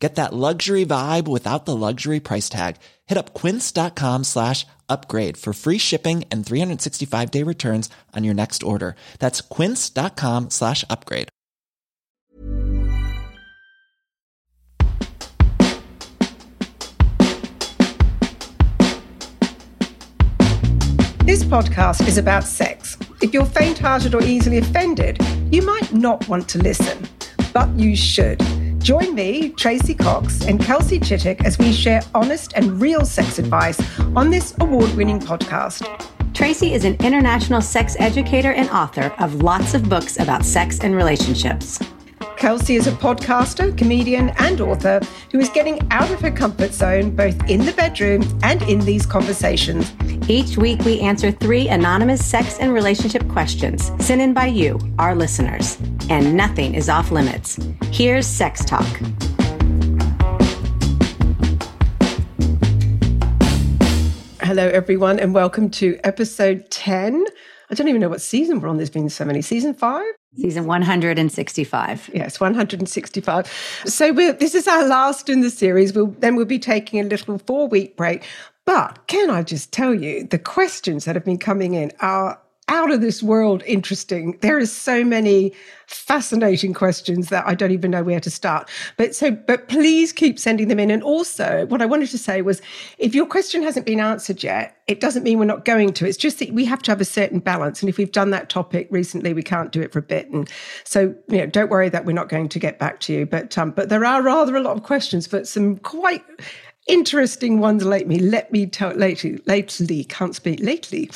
Get that luxury vibe without the luxury price tag. Hit up quince.com slash upgrade for free shipping and 365 day returns on your next order. That's quince.com slash upgrade. This podcast is about sex. If you're faint hearted or easily offended, you might not want to listen, but you should. Join me, Tracey Cox, and Kelsey Chittick as we share honest and real sex advice on this award winning podcast. Tracey is an international sex educator and author of lots of books about sex and relationships. Kelsey is a podcaster, comedian, and author who is getting out of her comfort zone both in the bedroom and in these conversations. Each week, we answer three anonymous sex and relationship questions sent in by you, our listeners. And nothing is off limits. Here's Sex Talk. Hello, everyone, and welcome to episode 10. I don't even know what season we're on. There's been so many. Season five? Season 165. Yes, 165. So this is our last in the series. We'll, then we'll be taking a little four week break. But can I just tell you, the questions that have been coming in are out of this world interesting. There is so many fascinating questions that I don't even know where to start. But so, but please keep sending them in. And also, what I wanted to say was, if your question hasn't been answered yet, it doesn't mean we're not going to. It's just that we have to have a certain balance. And if we've done that topic recently, we can't do it for a bit. And so, you know, don't worry that we're not going to get back to you. But um, but there are rather a lot of questions, but some quite interesting ones lately. Let me tell lately, lately, can't speak lately.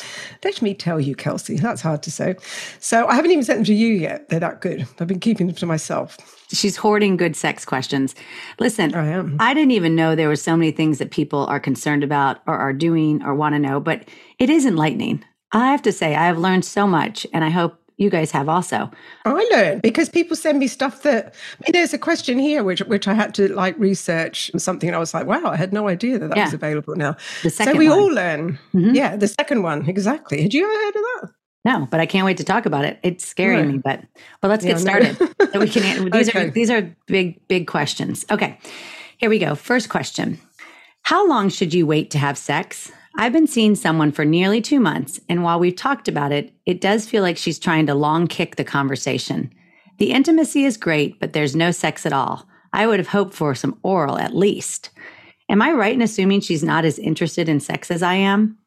Let me tell you, Kelsey. That's hard to say. So I haven't even sent them to you yet. They're that good. I've been keeping them to myself. She's hoarding good sex questions. Listen, I am. I didn't even know there were so many things that people are concerned about or are doing or want to know, but it is enlightening. I have to say, I have learned so much, and I hope you guys have also. I learned because people send me stuff that I mean, there's a question here which which I had to like research something and I was like, wow, I had no idea that that yeah. was available now. The second so we one. all learn. Mm-hmm. Yeah, the second one exactly. Had you ever heard of that? No, but I can't wait to talk about it. It's scaring me, but but let's yeah, get started. so we can these okay. are these are big big questions. Okay. Here we go. First question. How long should you wait to have sex? I've been seeing someone for nearly two months, and while we've talked about it, it does feel like she's trying to long kick the conversation. The intimacy is great, but there's no sex at all. I would have hoped for some oral at least. Am I right in assuming she's not as interested in sex as I am?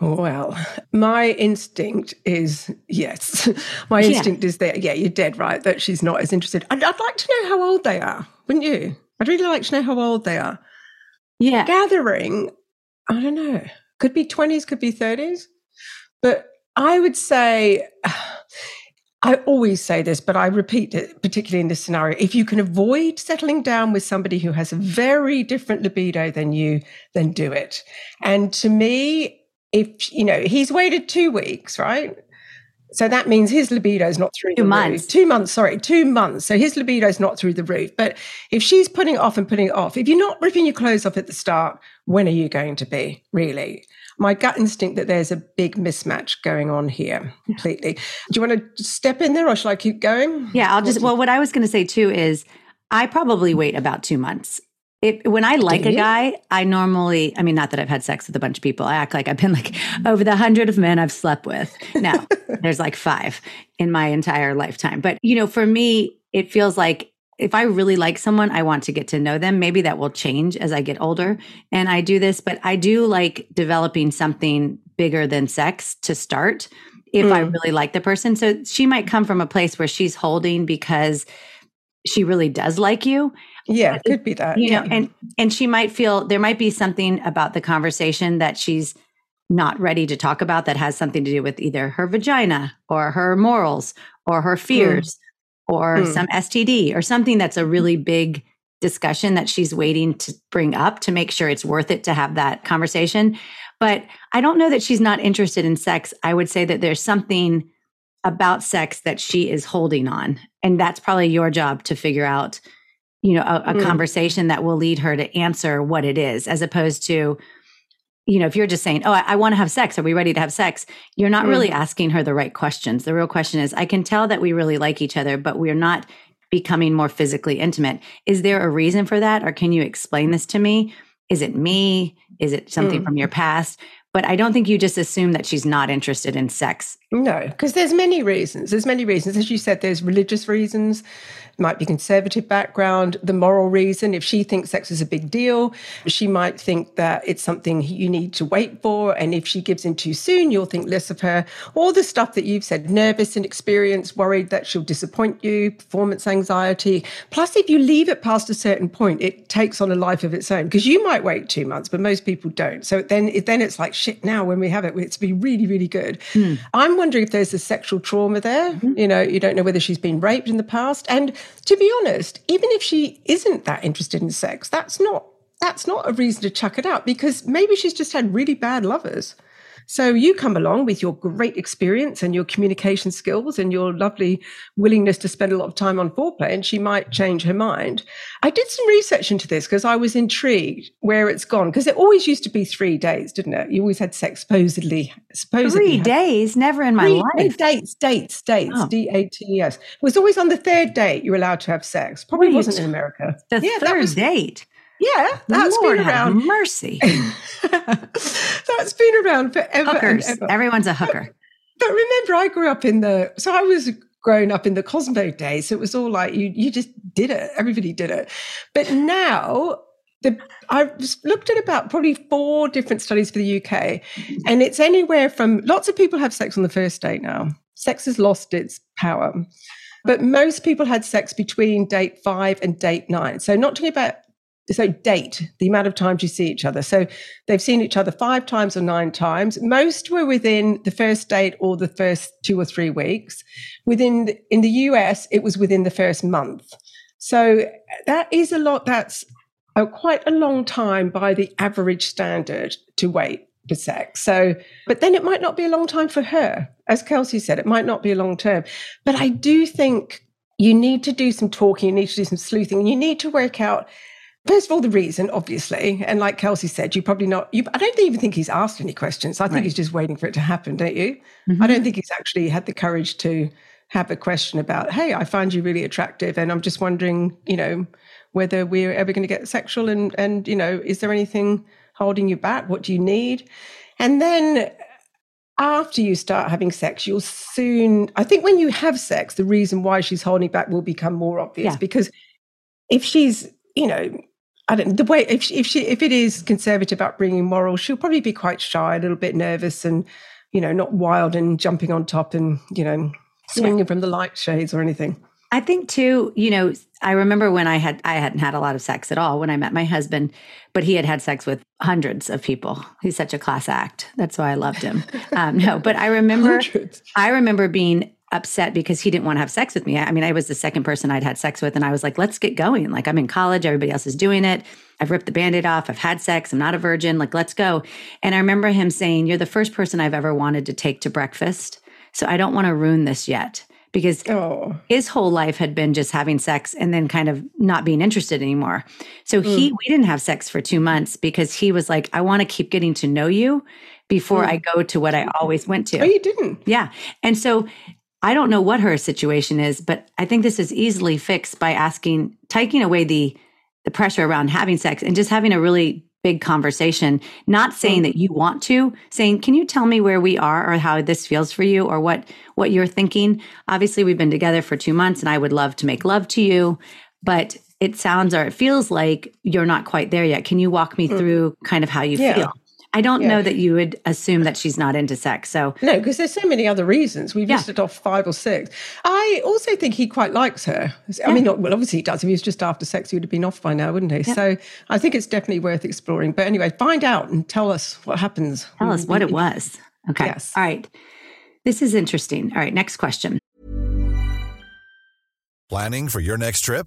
Well, my instinct is yes. My yeah. instinct is that, yeah, you're dead right, that she's not as interested. I'd, I'd like to know how old they are, wouldn't you? I'd really like to know how old they are. Yeah. Gathering, I don't know. Could be 20s, could be 30s. But I would say, I always say this, but I repeat it, particularly in this scenario. If you can avoid settling down with somebody who has a very different libido than you, then do it. And to me, if, you know, he's waited two weeks, right? So that means his libido is not through two the months. roof. Two months, sorry, two months. So his libido is not through the roof. But if she's putting it off and putting it off, if you're not ripping your clothes off at the start, when are you going to be really? My gut instinct that there's a big mismatch going on here completely. Do you want to step in there or shall I keep going? Yeah, I'll just, well, what I was going to say too is I probably wait about two months it, when I like a guy, I normally, I mean, not that I've had sex with a bunch of people. I act like I've been like over the hundred of men I've slept with. No, there's like five in my entire lifetime. But, you know, for me, it feels like if I really like someone, I want to get to know them. Maybe that will change as I get older and I do this, but I do like developing something bigger than sex to start if mm. I really like the person. So she might come from a place where she's holding because she really does like you yeah, it could be that. You yeah. know, and and she might feel there might be something about the conversation that she's not ready to talk about that has something to do with either her vagina or her morals or her mm. fears mm. or mm. some STD or something that's a really big discussion that she's waiting to bring up to make sure it's worth it to have that conversation. But I don't know that she's not interested in sex. I would say that there's something about sex that she is holding on. And that's probably your job to figure out, you know, a, a mm. conversation that will lead her to answer what it is, as opposed to, you know, if you're just saying, Oh, I, I want to have sex. Are we ready to have sex? You're not mm. really asking her the right questions. The real question is, I can tell that we really like each other, but we're not becoming more physically intimate. Is there a reason for that? Or can you explain this to me? Is it me? Is it something mm. from your past? But I don't think you just assume that she's not interested in sex. No, because there's many reasons. There's many reasons. As you said, there's religious reasons might be conservative background, the moral reason. If she thinks sex is a big deal, she might think that it's something you need to wait for. And if she gives in too soon, you'll think less of her. All the stuff that you've said, nervous and experienced, worried that she'll disappoint you, performance anxiety. Plus, if you leave it past a certain point, it takes on a life of its own because you might wait two months, but most people don't. So then, then it's like shit. Now, when we have it, it's to be really, really good. Mm. I'm wondering if there's a sexual trauma there. Mm-hmm. You know, you don't know whether she's been raped in the past, and to be honest, even if she isn't that interested in sex, that's not that's not a reason to chuck it out because maybe she's just had really bad lovers. So you come along with your great experience and your communication skills and your lovely willingness to spend a lot of time on foreplay, and she might change her mind. I did some research into this because I was intrigued where it's gone because it always used to be three days, didn't it? You always had sex supposedly. supposedly three days, never in my three, life. Dates, dates, dates. Oh. D A T E S. It was always on the third date you're allowed to have sex. Probably Wait, wasn't in America. The yeah, third was, date. Yeah, that's Lord been around. mercy. that's been around forever. Hookers. Ever. Everyone's a hooker. But, but, remember, I grew up in the. So I was growing up in the Cosmo days. So it was all like you. You just did it. Everybody did it. But now the, I've looked at about probably four different studies for the UK, and it's anywhere from lots of people have sex on the first date now. Sex has lost its power. But most people had sex between date five and date nine. So, not talking about so date the amount of times you see each other. So they've seen each other five times or nine times. Most were within the first date or the first two or three weeks. Within the, in the us it was within the first month. So that is a lot that's a, quite a long time by the average standard to wait for sex. So but then it might not be a long time for her. As kelsey said it might not be a long term. But i do think you need to do some talking you need to do some sleuthing you need to work out First of all, the reason, obviously, and like Kelsey said, you probably not. You, I don't even think he's asked any questions. I think right. he's just waiting for it to happen, don't you? Mm-hmm. I don't think he's actually had the courage to have a question about, "Hey, I find you really attractive, and I'm just wondering, you know, whether we're ever going to get sexual, and and you know, is there anything holding you back? What do you need?" And then after you start having sex, you'll soon. I think when you have sex, the reason why she's holding back will become more obvious yeah. because if she's you know I don't the way if she, if she if it is conservative upbringing, moral, she'll probably be quite shy, a little bit nervous, and you know, not wild and jumping on top and you know, swinging yeah. from the light shades or anything. I think too, you know, I remember when I had I hadn't had a lot of sex at all when I met my husband, but he had had sex with hundreds of people. He's such a class act. That's why I loved him. Um, no, but I remember hundreds. I remember being upset because he didn't want to have sex with me. I mean, I was the second person I'd had sex with, and I was like, let's get going. Like, I'm in college, everybody else is doing it. I've ripped the band aid off, I've had sex, I'm not a virgin. Like, let's go. And I remember him saying, You're the first person I've ever wanted to take to breakfast. So I don't want to ruin this yet because oh. his whole life had been just having sex and then kind of not being interested anymore. So he mm. we didn't have sex for 2 months because he was like I want to keep getting to know you before mm. I go to what I always went to. Oh, you didn't. Yeah. And so I don't know what her situation is, but I think this is easily fixed by asking, taking away the the pressure around having sex and just having a really big conversation, not saying that you want to, saying, "Can you tell me where we are or how this feels for you or what what you're thinking?" Obviously, we've been together for 2 months and I would love to make love to you, but it sounds or it feels like you're not quite there yet. Can you walk me mm. through kind of how you yeah. feel? I don't yeah. know that you would assume that she's not into sex. So no, because there's so many other reasons. We've yeah. listed off five or six. I also think he quite likes her. I yeah. mean, not, well, obviously he does. If he was just after sex, he would have been off by now, wouldn't he? So I think it's definitely worth exploring. But anyway, find out and tell us what happens. Tell us what it was. Okay. Yes. All right. This is interesting. All right. Next question. Planning for your next trip.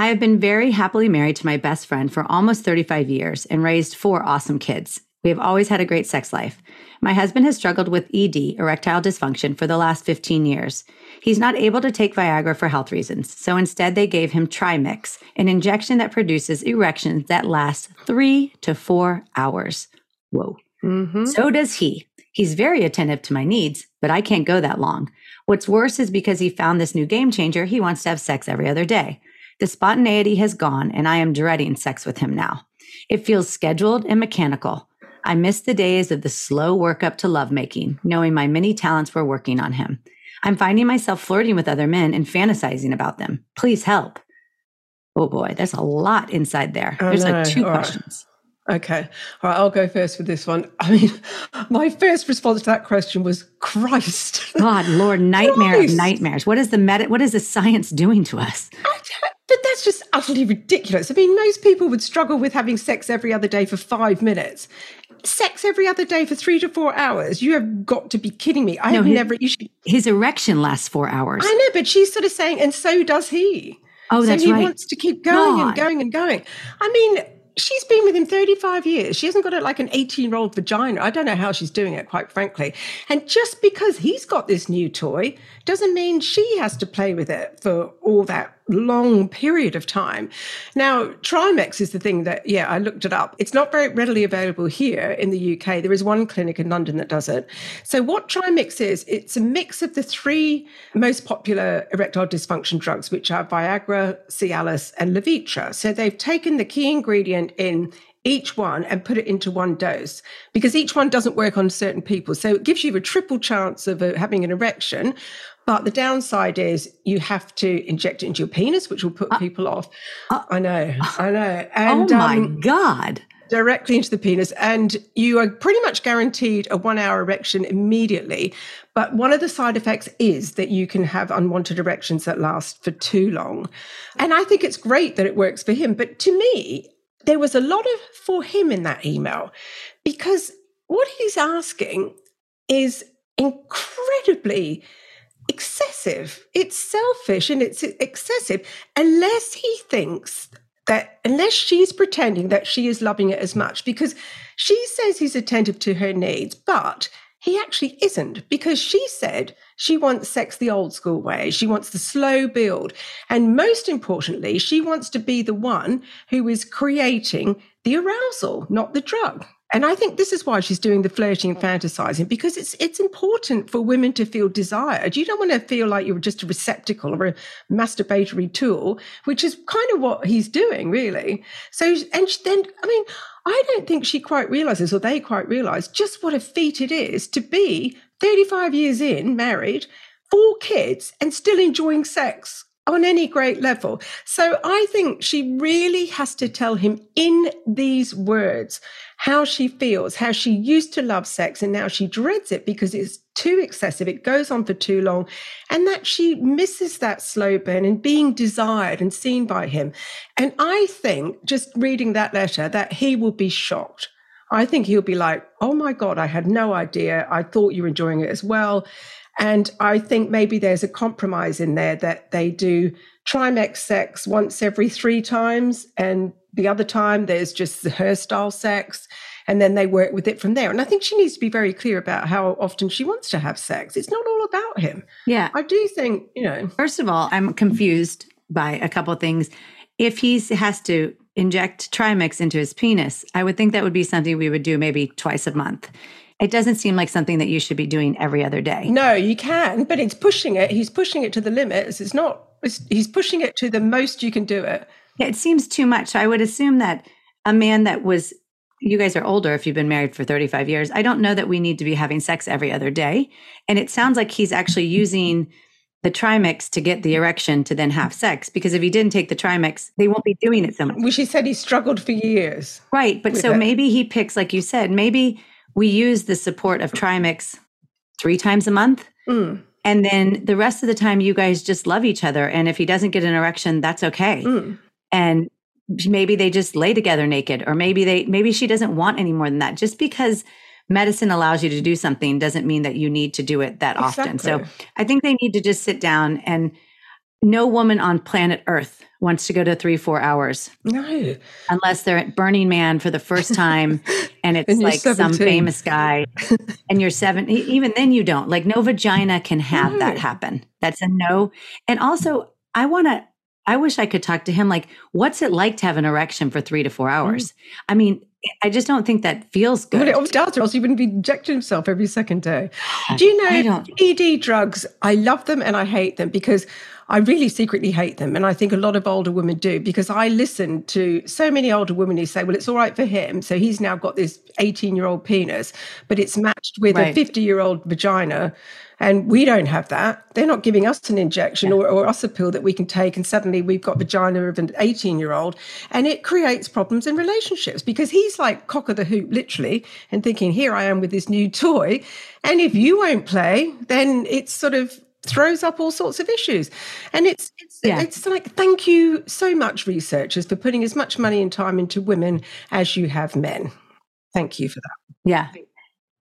I have been very happily married to my best friend for almost 35 years and raised four awesome kids. We have always had a great sex life. My husband has struggled with ED, erectile dysfunction, for the last 15 years. He's not able to take Viagra for health reasons, so instead they gave him Trimix, an injection that produces erections that last three to four hours. Whoa. Mm-hmm. So does he. He's very attentive to my needs, but I can't go that long. What's worse is because he found this new game changer, he wants to have sex every other day. The spontaneity has gone, and I am dreading sex with him now. It feels scheduled and mechanical. I miss the days of the slow workup to lovemaking, knowing my many talents were working on him. I'm finding myself flirting with other men and fantasizing about them. Please help. Oh boy, there's a lot inside there. I There's know. like two All right. questions. Okay. All right, I'll go first with this one. I mean, my first response to that question was Christ. God, Lord, nightmare Christ. of nightmares. What is the med- what is the science doing to us? That's just utterly ridiculous. I mean, most people would struggle with having sex every other day for five minutes. Sex every other day for three to four hours. You have got to be kidding me. I No, have he- never. Should, His erection lasts four hours. I know, but she's sort of saying, and so does he. Oh, so that's he right. wants to keep going God. and going and going. I mean, she's been with him 35 years. She hasn't got a, like an 18 year old vagina. I don't know how she's doing it, quite frankly. And just because he's got this new toy doesn't mean she has to play with it for all that long period of time. Now, Trimix is the thing that, yeah, I looked it up. It's not very readily available here in the UK. There is one clinic in London that does it. So, what Trimix is, it's a mix of the three most popular erectile dysfunction drugs, which are Viagra, Cialis, and Levitra. So, they've taken the key ingredient in each one and put it into one dose because each one doesn't work on certain people. So it gives you a triple chance of uh, having an erection. But the downside is you have to inject it into your penis, which will put people off. I know, I know. And oh my um, God. directly into the penis, and you are pretty much guaranteed a one hour erection immediately. But one of the side effects is that you can have unwanted erections that last for too long. And I think it's great that it works for him. But to me, there was a lot of for him in that email because what he's asking is incredibly excessive. It's selfish and it's excessive unless he thinks that unless she's pretending that she is loving it as much because she says he's attentive to her needs, but he actually isn't because she said she wants sex the old school way. She wants the slow build. And most importantly, she wants to be the one who is creating the arousal, not the drug. And I think this is why she's doing the flirting and fantasizing because it's it's important for women to feel desired. You don't want to feel like you're just a receptacle or a masturbatory tool, which is kind of what he's doing, really. So, and then, I mean, I don't think she quite realizes, or they quite realize, just what a feat it is to be 35 years in, married, four kids, and still enjoying sex on any great level. So I think she really has to tell him in these words how she feels, how she used to love sex and now she dreads it because it's too excessive, it goes on for too long, and that she misses that slow burn and being desired and seen by him. And I think just reading that letter that he will be shocked. I think he'll be like, oh my God, I had no idea. I thought you were enjoying it as well. And I think maybe there's a compromise in there that they do Trimix sex once every three times, and the other time there's just her style sex. and then they work with it from there. And I think she needs to be very clear about how often she wants to have sex. It's not all about him. Yeah. I do think, you know. First of all, I'm confused by a couple of things. If he has to inject Trimix into his penis, I would think that would be something we would do maybe twice a month. It doesn't seem like something that you should be doing every other day. No, you can, but it's pushing it. He's pushing it to the limits. It's not, it's, he's pushing it to the most you can do it. Yeah, it seems too much. So I would assume that a man that was, you guys are older if you've been married for 35 years. I don't know that we need to be having sex every other day. And it sounds like he's actually using the trimix to get the erection to then have sex because if he didn't take the trimix they won't be doing it so much Well, she said he struggled for years. right but so it. maybe he picks like you said maybe we use the support of trimix three times a month Mm, and then the rest of the time you guys just love each other and if he doesn't get an erection that's okay mm. And maybe they just lay together naked or maybe they maybe she doesn't want any more than that. Just because medicine allows you to do something doesn't mean that you need to do it that often. So i think they need to just sit down and no woman on planet earth wants to go to three four hours No. unless they're at burning man for the first time and it's And like some famous guy and you're seven even then you don't. Like no vagina can have that happen. That's a no. And also i want to i wish i could talk to him like what's it like to have an erection for three to four mm-hmm. hours i mean i just don't think that feels Well, good it obviously does, or else he wouldn't be injecting himself every second day. Do you know ED drugs? I love them and I hate them because I really secretly hate them. And I think a lot of older women do because I listen to so many older women who say, well, it's all right for him. So he's now got this 18 year old penis, but it's matched with a 50 year old vagina. And we don't have that. They're not giving us an injection or, or us a pill that we can take. And suddenly we've got vagina of an 18 year old. And it creates problems in relationships because he's like cock of the hoop, literally, and thinking, here I am with this new toy. And if you won't play, then it's sort of throws up all sorts of issues. And it's it's Yeah. it's like thank you so much, researchers, for putting as much money and time into women as you have men. Thank you for that. yeah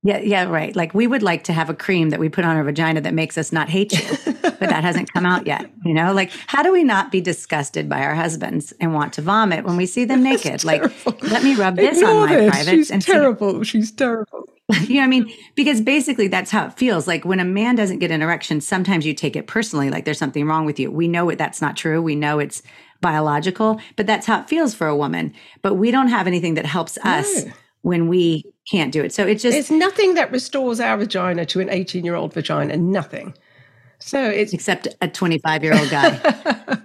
yeah yeah right like we would like to have a cream that we put on our vagina that makes us not hate you but that hasn't come out yet you know like how do we not be disgusted by our husbands and want to vomit when we see them naked like let me rub this Ignore on my this. privates She's and see terrible. She's terrible. you know what I mean? Because basically that's how it feels. Like when a man doesn't get an erection, sometimes you take it personally, like there's something wrong with you. We know it that's not true. We know it's biological, but that's how it feels for a woman. But we don't have anything that helps us No. when we can't do it. So it's just It's nothing that restores our vagina to an 18 year old vagina. Nothing. So it's except a 25 year old guy.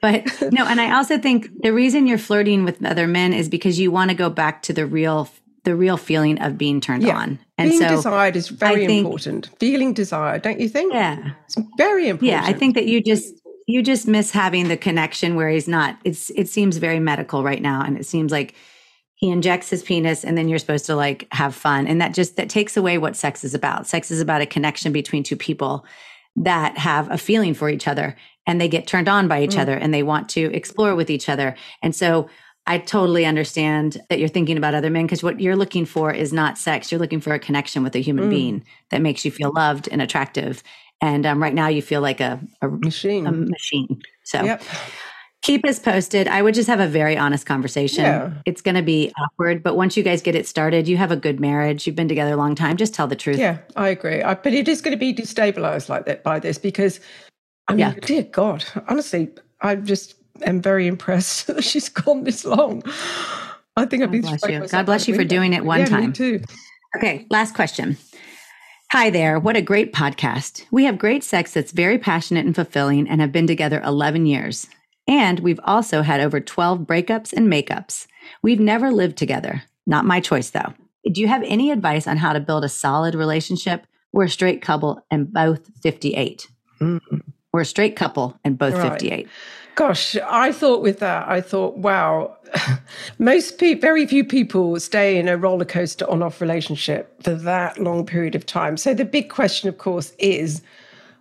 but no, and I also think the reason you're flirting with other men is because you want to go back to the real the real feeling of being turned yeah. on. And being so desired is very think- important. Feeling desired, don't you think? yeah. It's very important. Yeah, I think that you just you just miss having the connection where he's not. It's it seems very medical right now, and it seems like he injects his penis, and then you're supposed to like have fun, and that just that takes away what sex is about. Sex is about a connection between two people that have a feeling for each other, and they get turned on by each Mm. other, and they want to explore with each other, and so. I totally understand that you're thinking about other men because what you're looking for is not sex. You're looking for a connection with a human Mm. being that makes you feel loved and attractive. And um, right now, you feel like a, a, machine. a machine. So yep. keep us posted. I would just have a very honest conversation. Yeah. It's going to be awkward, but once you guys get it started, you have a good marriage. You've been together a long time. Just tell the truth. Yeah, I agree. I, but it is going to be destabilized like that by this because, I mean, Yeah. dear God, honestly, I just am very impressed that she's gone this long. I think I've been bless you. God bless you for doing it one yeah, Me time. too. Okay, last question. Hi there. What a great podcast. We have great sex that's very passionate and fulfilling and have been together 11 years. And we've also had over 12 breakups and makeups. We've never lived together. Not my choice, though. Do you have any advice on how to build a solid relationship? We're a straight couple and both 58. Mm. We're a straight couple and both Right. 58. Gosh, I thought with that, I thought, wow, most people, very few people stay in a roller coaster on off relationship for that long period of time. So the big question, of course, is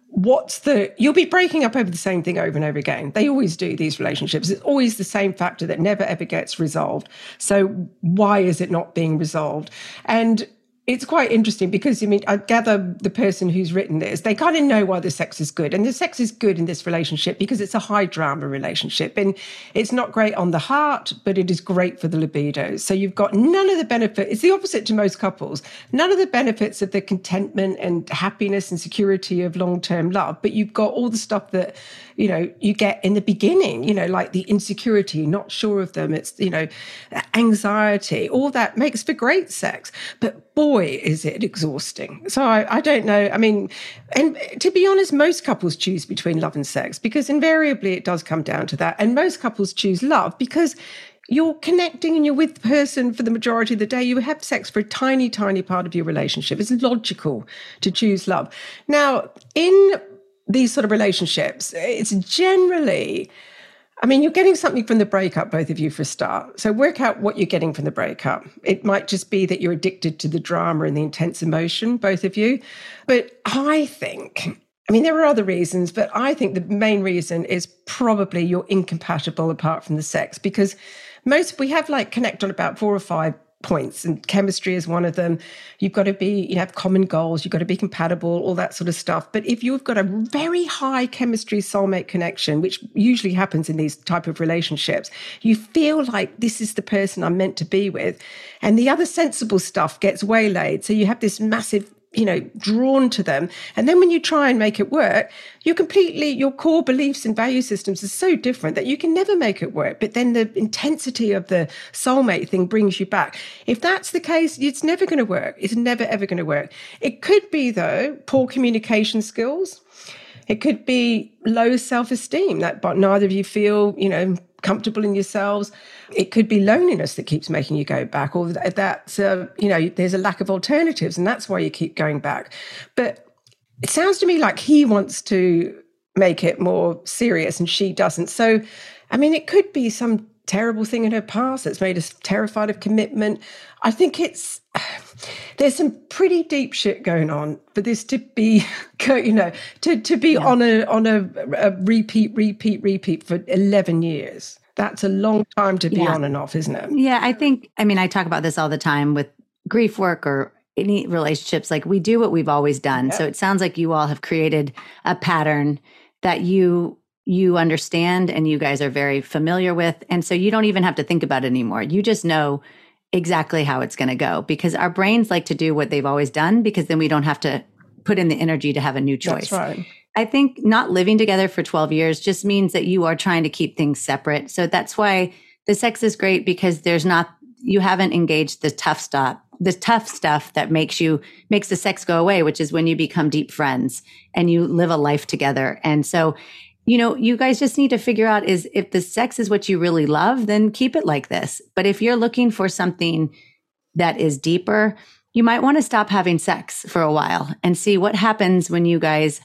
what's the, you'll be breaking up over the same thing over and over again. They always do these relationships. It's always the same factor that never ever gets resolved. So why is it not being resolved? And it's quite interesting because I mean, I gather the person who's written this, they kind of know why the sex is good. And the sex is good in this relationship because it's a high drama relationship. And it's not great on the heart, but it is great for the libido. So you've got none of the benefit. It's the opposite to most couples. None of the benefits of the contentment and happiness and security of long term love, but you've got all the stuff that, you know, you get in the beginning, you know, like the insecurity, not sure of them. It's, you know, anxiety, all that makes for great sex. But boy, is it exhausting. So I, I, don't know. I mean, and to be honest, most couples choose between love and sex because invariably it does come down to that. And most couples choose love because you're connecting and you're with the person for the majority of the day. You have sex for a tiny, tiny part of your relationship. It's logical to choose love. Now, in these sort of relationships, it's generally I mean, you're getting something from the breakup, both of you, for a start. So work out what you're getting from the breakup. It might just be that you're addicted to the drama and the intense emotion, both of you. But I think, I mean, there are other reasons, but I think the main reason is probably you're incompatible apart from the sex because most we have like connect on about four or five points and chemistry is one of them. You've got to be you have common goals you've got to be compatible all that sort of stuff. But if you've got a very high chemistry soulmate connection which usually happens in these type of relationships you feel like this is the person i'm meant to be with and the other sensible stuff gets waylaid. So you have this massive you know, drawn to them. And then when you try and make it work, you completely, your core beliefs and value systems are so different that you can never make it work. But then the intensity of the soulmate thing brings you back. If that's the case, it's never going to work. It's never, ever going to work. It could be, though, poor communication skills. It could be low self esteem that but neither of you feel, you know, comfortable in yourselves. It could be loneliness that keeps making you go back, or that, uh, you know, there's a lack of alternatives and that's why you keep going back. But it sounds to me like he wants to make it more serious and she doesn't. So, I mean, it could be some terrible thing in her past that's made us terrified of commitment. I think it's there's some pretty deep shit going on for this to be, you know, to to be yeah. on a on a, a, repeat, repeat, repeat for eleven years. That's a long time to be yeah. on and off, isn't it? Yeah, I think. I mean, I talk about this all the time with grief work or any relationships. Like we do what we've always done. Yeah. So it sounds like you all have created a pattern that you you understand and you guys are very familiar with. And so you don't even have to think about it anymore. You just know exactly how it's going to go because our brains like to do what they've always done because then we don't have to put in the energy to have a new choice. That's right. I think not living together for 12 years just means that you are trying to keep things separate. So that's why the sex is great because there's not you haven't engaged the tough stuff the tough stuff that makes you makes the sex go away which is when you become deep friends and you live a life together and so you know, you guys just need to figure out is if the sex is what you really love, then keep it like this. But if you're looking for something that is deeper, you might want to stop having sex for a while and see what happens when you guys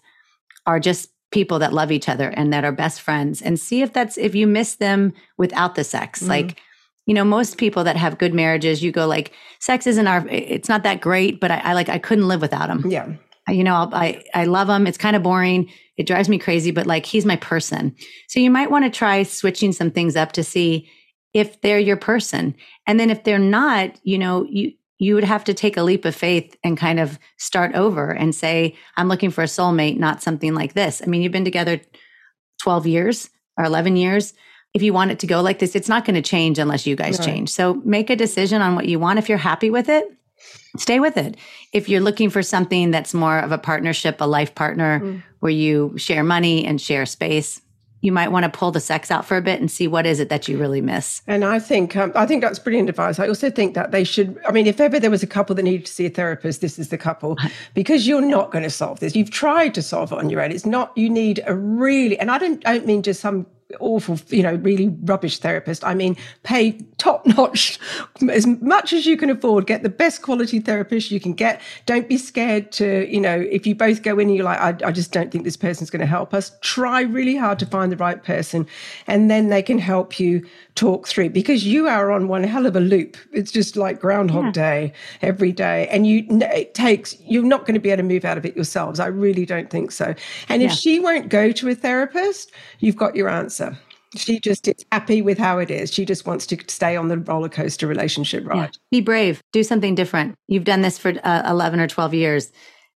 are just people that love each other and that are best friends and see if that's if you miss them without the sex. Mm-hmm. Like, you know, most people that have good marriages, you go like, sex isn't our, it's not that great, but I, I like, I couldn't live without them. Yeah. You know, I'll, I, I love him. It's kind of boring it drives me crazy, but like he's my person. So you might want to try switching some things up to see if they're your person. And then if they're not, you know, you you would have to take a leap of faith and kind of start over and say, I'm looking for a soulmate, not something like this. I mean, you've been together 12 years or 11 years. If you want it to go like this, it's not going to change unless you guys right. change. So make a decision on what you want. If you're happy with it, stay with it. If you're looking for something that's more of a partnership, a life partner mm. where you share money and share space, you might want to pull the sex out for a bit and see what is it that you really miss. And I think um, I think that's brilliant advice. I also think that they should. I mean, if ever there was a couple that needed to see a therapist, this is the couple because you're not going to solve this. You've tried to solve it on your own. It's not. You need a really, and I don't. I don't mean just some awful, you know, really rubbish therapist. I mean, pay top notch as much as you can afford. Get the best quality therapist you can get. Don't be scared to, you know, if you both go in and you're like, I, I just don't think this person's going to help us. Try really hard to find the right person, and then they can help you talk through because you are on one hell of a loop. It's just like Groundhog yeah. Day every day, and you it takes. You're not going to be able to move out of it yourselves. I really don't think so. And if she won't go to a therapist, you've got your answer. She just is happy with how it is. She just wants to stay on the roller coaster relationship ride. Yeah. Be brave. Do something different. You've done this for uh, 11 or 12 years.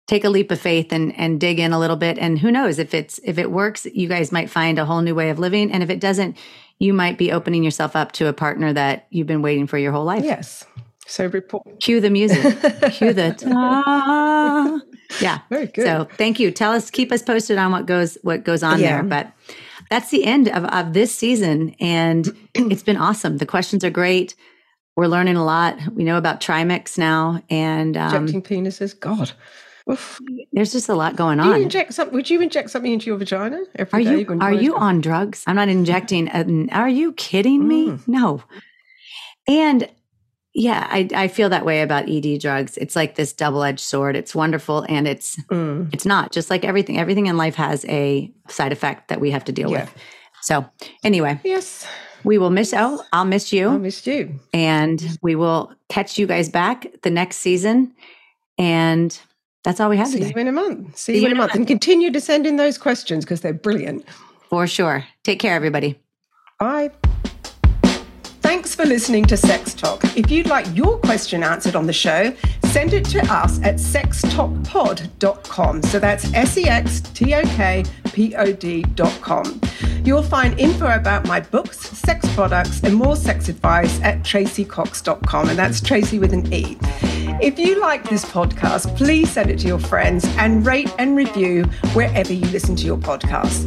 Take a leap of faith and and dig in a little bit and who knows if it's if it works, you guys might find a whole new way of living and if it doesn't, you might be opening yourself up to a partner that you've been waiting for your whole life. Yes. So report. Cue the music. Cue the ta. Yeah. Very good. So thank you. Tell us, keep us posted on what goes what goes on yeah. there. But that's the end of, of this season. And it's been awesome. The questions are great. We're learning a lot. We know about trimix now and um, injecting penises. God. Oof. There's just a lot going on. You inject some, would you inject something into your vagina every are day You, are you on drugs? I'm not injecting. A, are you kidding me? Mm. No. And yeah, I, I feel that way about ED drugs. It's like this double edged sword. It's wonderful and it's mm. it's not. Just like everything, everything in life has a side effect that we have to deal yeah. with. So anyway, yes, we will miss. Oh, I'll miss you. I'll miss you, and we will catch you guys back the next season. And that's all we have. Today. See today. you in a month. See, See you in a month, month, and continue to send in those questions because they're brilliant. For sure. Take care, everybody. Bye. Thanks for listening to Sex Talk. If you'd like your question answered on the show, send it to us at sextalkpod.com. So that's S E X T O K P O D.com. You'll find info about my books, sex products, and more sex advice at traceycox.com. And that's Tracey with an E. If you like this podcast, please send it to your friends and rate and review wherever you listen to your podcasts.